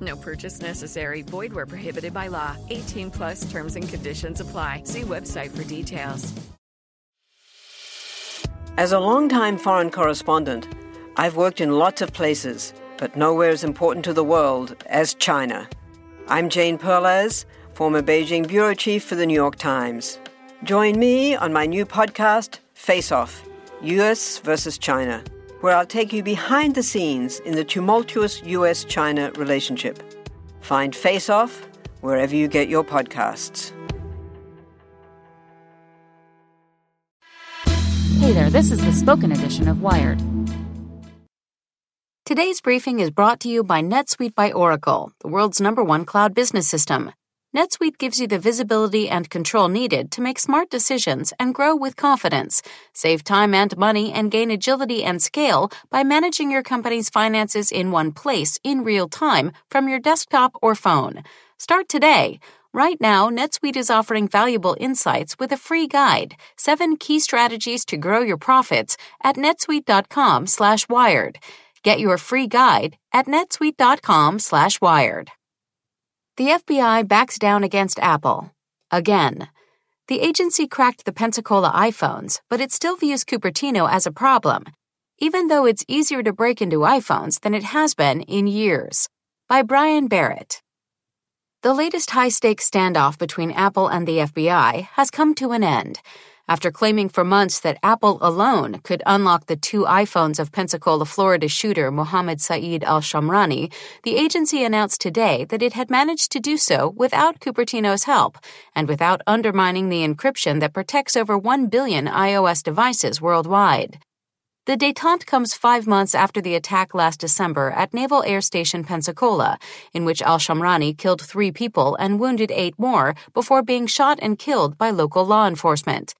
No purchase necessary. Void where prohibited by law. 18 plus terms and conditions apply. See website for details. As a longtime foreign correspondent, I've worked in lots of places, but nowhere as important to the world as China. I'm Jane Perlez, former Beijing bureau chief for the New York Times. Join me on my new podcast, Face Off US versus China, where I'll take you behind the scenes in the tumultuous US China relationship. Find Face Off wherever you get your podcasts. Hey there, this is the spoken edition of Wired. Today's briefing is brought to you by NetSuite by Oracle, the world's number one cloud business system. NetSuite gives you the visibility and control needed to make smart decisions and grow with confidence. Save time and money and gain agility and scale by managing your company's finances in one place in real time from your desktop or phone. Start today. Right now, NetSuite is offering valuable insights with a free guide, seven key strategies to grow your profits at netsuite.com slash wired. Get your free guide at netsuite.com slash wired. The FBI backs down against Apple. Again. The agency cracked the Pensacola iPhones, but it still views Cupertino as a problem, even though it's easier to break into iPhones than it has been in years. By Brian Barrett. The latest high stakes standoff between Apple and the FBI has come to an end after claiming for months that Apple alone could unlock the two iPhones of Pensacola, Florida shooter Mohammed Saeed al Shamrani, the agency announced today that it had managed to do so without Cupertino's help and without undermining the encryption that protects over 1 billion iOS devices worldwide. The detente comes five months after the attack last December at Naval Air Station Pensacola, in which al Shamrani killed three people and wounded eight more before being shot and killed by local law enforcement.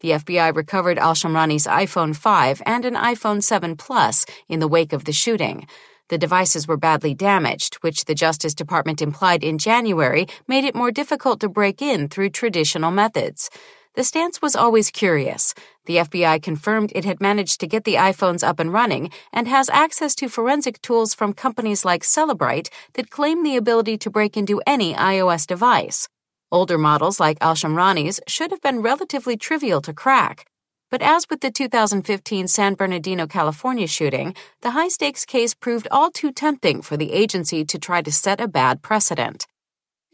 The FBI recovered al Shamrani's iPhone 5 and an iPhone 7 Plus in the wake of the shooting. The devices were badly damaged, which the Justice Department implied in January made it more difficult to break in through traditional methods. The stance was always curious. The FBI confirmed it had managed to get the iPhones up and running and has access to forensic tools from companies like Cellebrite that claim the ability to break into any iOS device. Older models like Al Shamrani's should have been relatively trivial to crack. But as with the 2015 San Bernardino, California shooting, the high stakes case proved all too tempting for the agency to try to set a bad precedent.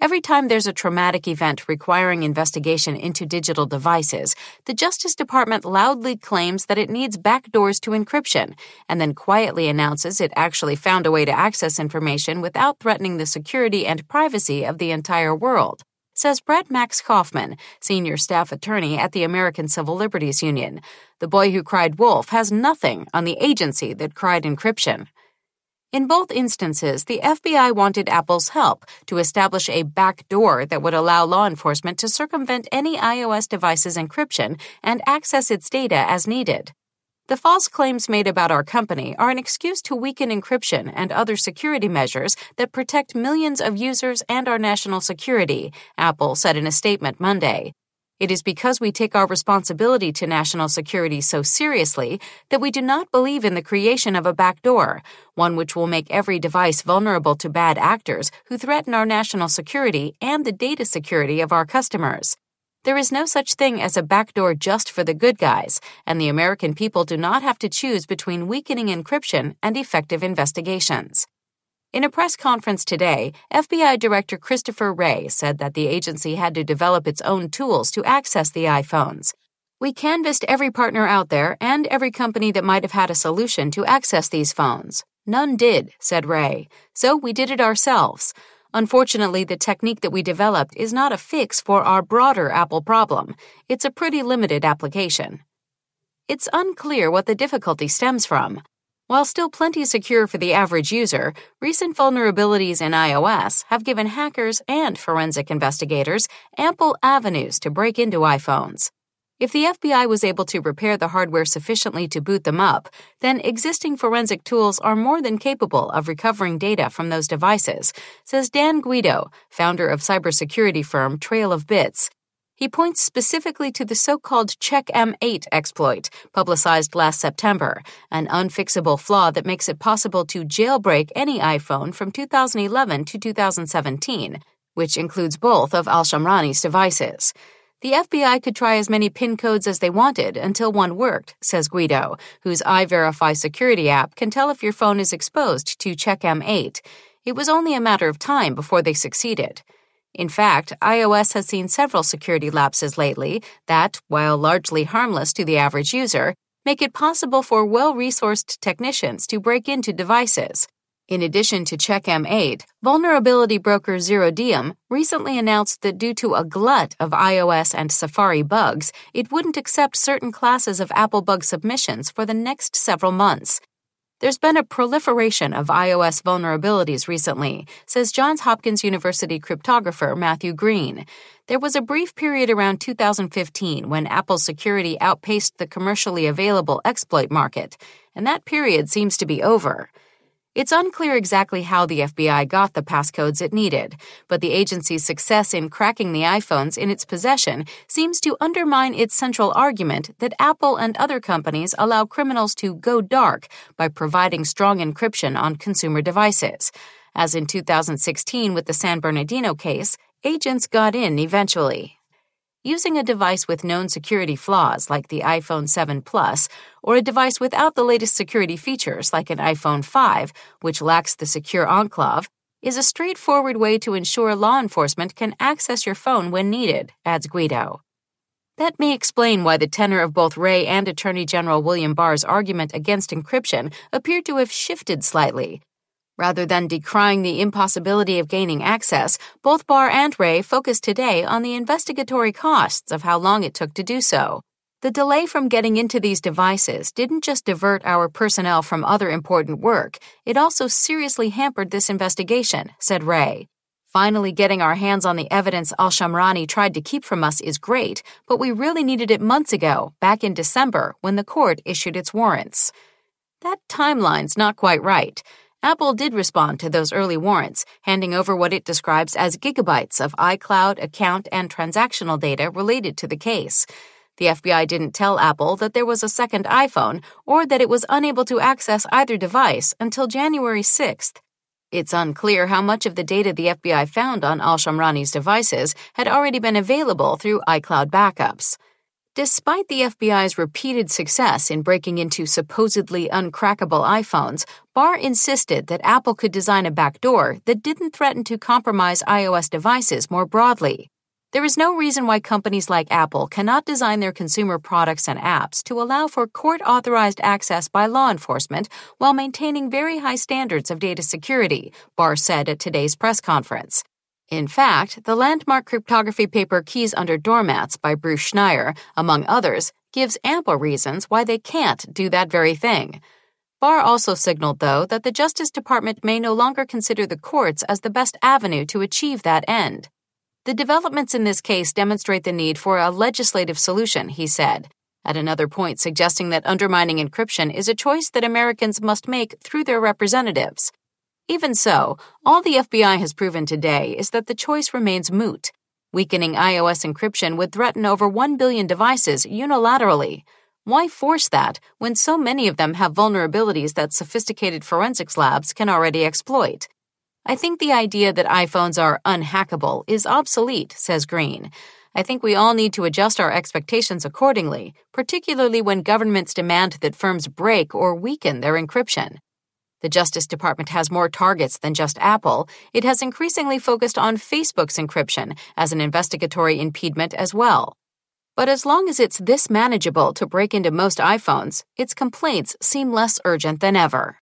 Every time there's a traumatic event requiring investigation into digital devices, the Justice Department loudly claims that it needs backdoors to encryption, and then quietly announces it actually found a way to access information without threatening the security and privacy of the entire world says Brett Max Kaufman, senior staff attorney at the American Civil Liberties Union. The boy who cried wolf has nothing on the agency that cried encryption. In both instances, the FBI wanted Apple's help to establish a back door that would allow law enforcement to circumvent any iOS device's encryption and access its data as needed. The false claims made about our company are an excuse to weaken encryption and other security measures that protect millions of users and our national security, Apple said in a statement Monday. It is because we take our responsibility to national security so seriously that we do not believe in the creation of a backdoor, one which will make every device vulnerable to bad actors who threaten our national security and the data security of our customers. There is no such thing as a backdoor just for the good guys, and the American people do not have to choose between weakening encryption and effective investigations. In a press conference today, FBI Director Christopher Wray said that the agency had to develop its own tools to access the iPhones. We canvassed every partner out there and every company that might have had a solution to access these phones. None did, said Wray. So we did it ourselves. Unfortunately, the technique that we developed is not a fix for our broader Apple problem. It's a pretty limited application. It's unclear what the difficulty stems from. While still plenty secure for the average user, recent vulnerabilities in iOS have given hackers and forensic investigators ample avenues to break into iPhones. If the FBI was able to repair the hardware sufficiently to boot them up, then existing forensic tools are more than capable of recovering data from those devices, says Dan Guido, founder of cybersecurity firm Trail of Bits. He points specifically to the so called CheckM8 exploit, publicized last September, an unfixable flaw that makes it possible to jailbreak any iPhone from 2011 to 2017, which includes both of Al Shamrani's devices. The FBI could try as many PIN codes as they wanted until one worked, says Guido, whose iVerify security app can tell if your phone is exposed to CheckM8. It was only a matter of time before they succeeded. In fact, iOS has seen several security lapses lately that, while largely harmless to the average user, make it possible for well resourced technicians to break into devices. In addition to CheckM8, vulnerability broker Zerodium recently announced that due to a glut of iOS and Safari bugs, it wouldn't accept certain classes of Apple bug submissions for the next several months. There's been a proliferation of iOS vulnerabilities recently, says Johns Hopkins University cryptographer Matthew Green. There was a brief period around 2015 when Apple's security outpaced the commercially available exploit market, and that period seems to be over. It's unclear exactly how the FBI got the passcodes it needed, but the agency's success in cracking the iPhones in its possession seems to undermine its central argument that Apple and other companies allow criminals to go dark by providing strong encryption on consumer devices. As in 2016 with the San Bernardino case, agents got in eventually using a device with known security flaws like the iPhone 7 Plus, or a device without the latest security features like an iPhone 5, which lacks the secure enclave, is a straightforward way to ensure law enforcement can access your phone when needed, adds Guido. That may explain why the tenor of both Wray and Attorney General William Barr's argument against encryption appeared to have shifted slightly, Rather than decrying the impossibility of gaining access, both Barr and Wray focused today on the investigatory costs of how long it took to do so. The delay from getting into these devices didn't just divert our personnel from other important work, it also seriously hampered this investigation, said Wray. Finally, getting our hands on the evidence Al Shamrani tried to keep from us is great, but we really needed it months ago, back in December, when the court issued its warrants. That timeline's not quite right. Apple did respond to those early warrants, handing over what it describes as gigabytes of iCloud account and transactional data related to the case. The FBI didn't tell Apple that there was a second iPhone or that it was unable to access either device until January 6th. It's unclear how much of the data the FBI found on Al Shamrani's devices had already been available through iCloud backups. Despite the FBI's repeated success in breaking into supposedly uncrackable iPhones, Barr insisted that Apple could design a backdoor that didn't threaten to compromise iOS devices more broadly. There is no reason why companies like Apple cannot design their consumer products and apps to allow for court authorized access by law enforcement while maintaining very high standards of data security, Barr said at today's press conference. In fact, the landmark cryptography paper Keys Under Doormats by Bruce Schneier, among others, gives ample reasons why they can't do that very thing. Barr also signaled, though, that the Justice Department may no longer consider the courts as the best avenue to achieve that end. The developments in this case demonstrate the need for a legislative solution, he said, at another point suggesting that undermining encryption is a choice that Americans must make through their representatives. Even so, all the FBI has proven today is that the choice remains moot. Weakening iOS encryption would threaten over 1 billion devices unilaterally. Why force that when so many of them have vulnerabilities that sophisticated forensics labs can already exploit? I think the idea that iPhones are unhackable is obsolete, says Green. I think we all need to adjust our expectations accordingly, particularly when governments demand that firms break or weaken their encryption. The Justice Department has more targets than just Apple. It has increasingly focused on Facebook's encryption as an investigatory impediment as well. But as long as it's this manageable to break into most iPhones, its complaints seem less urgent than ever.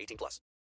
18 plus.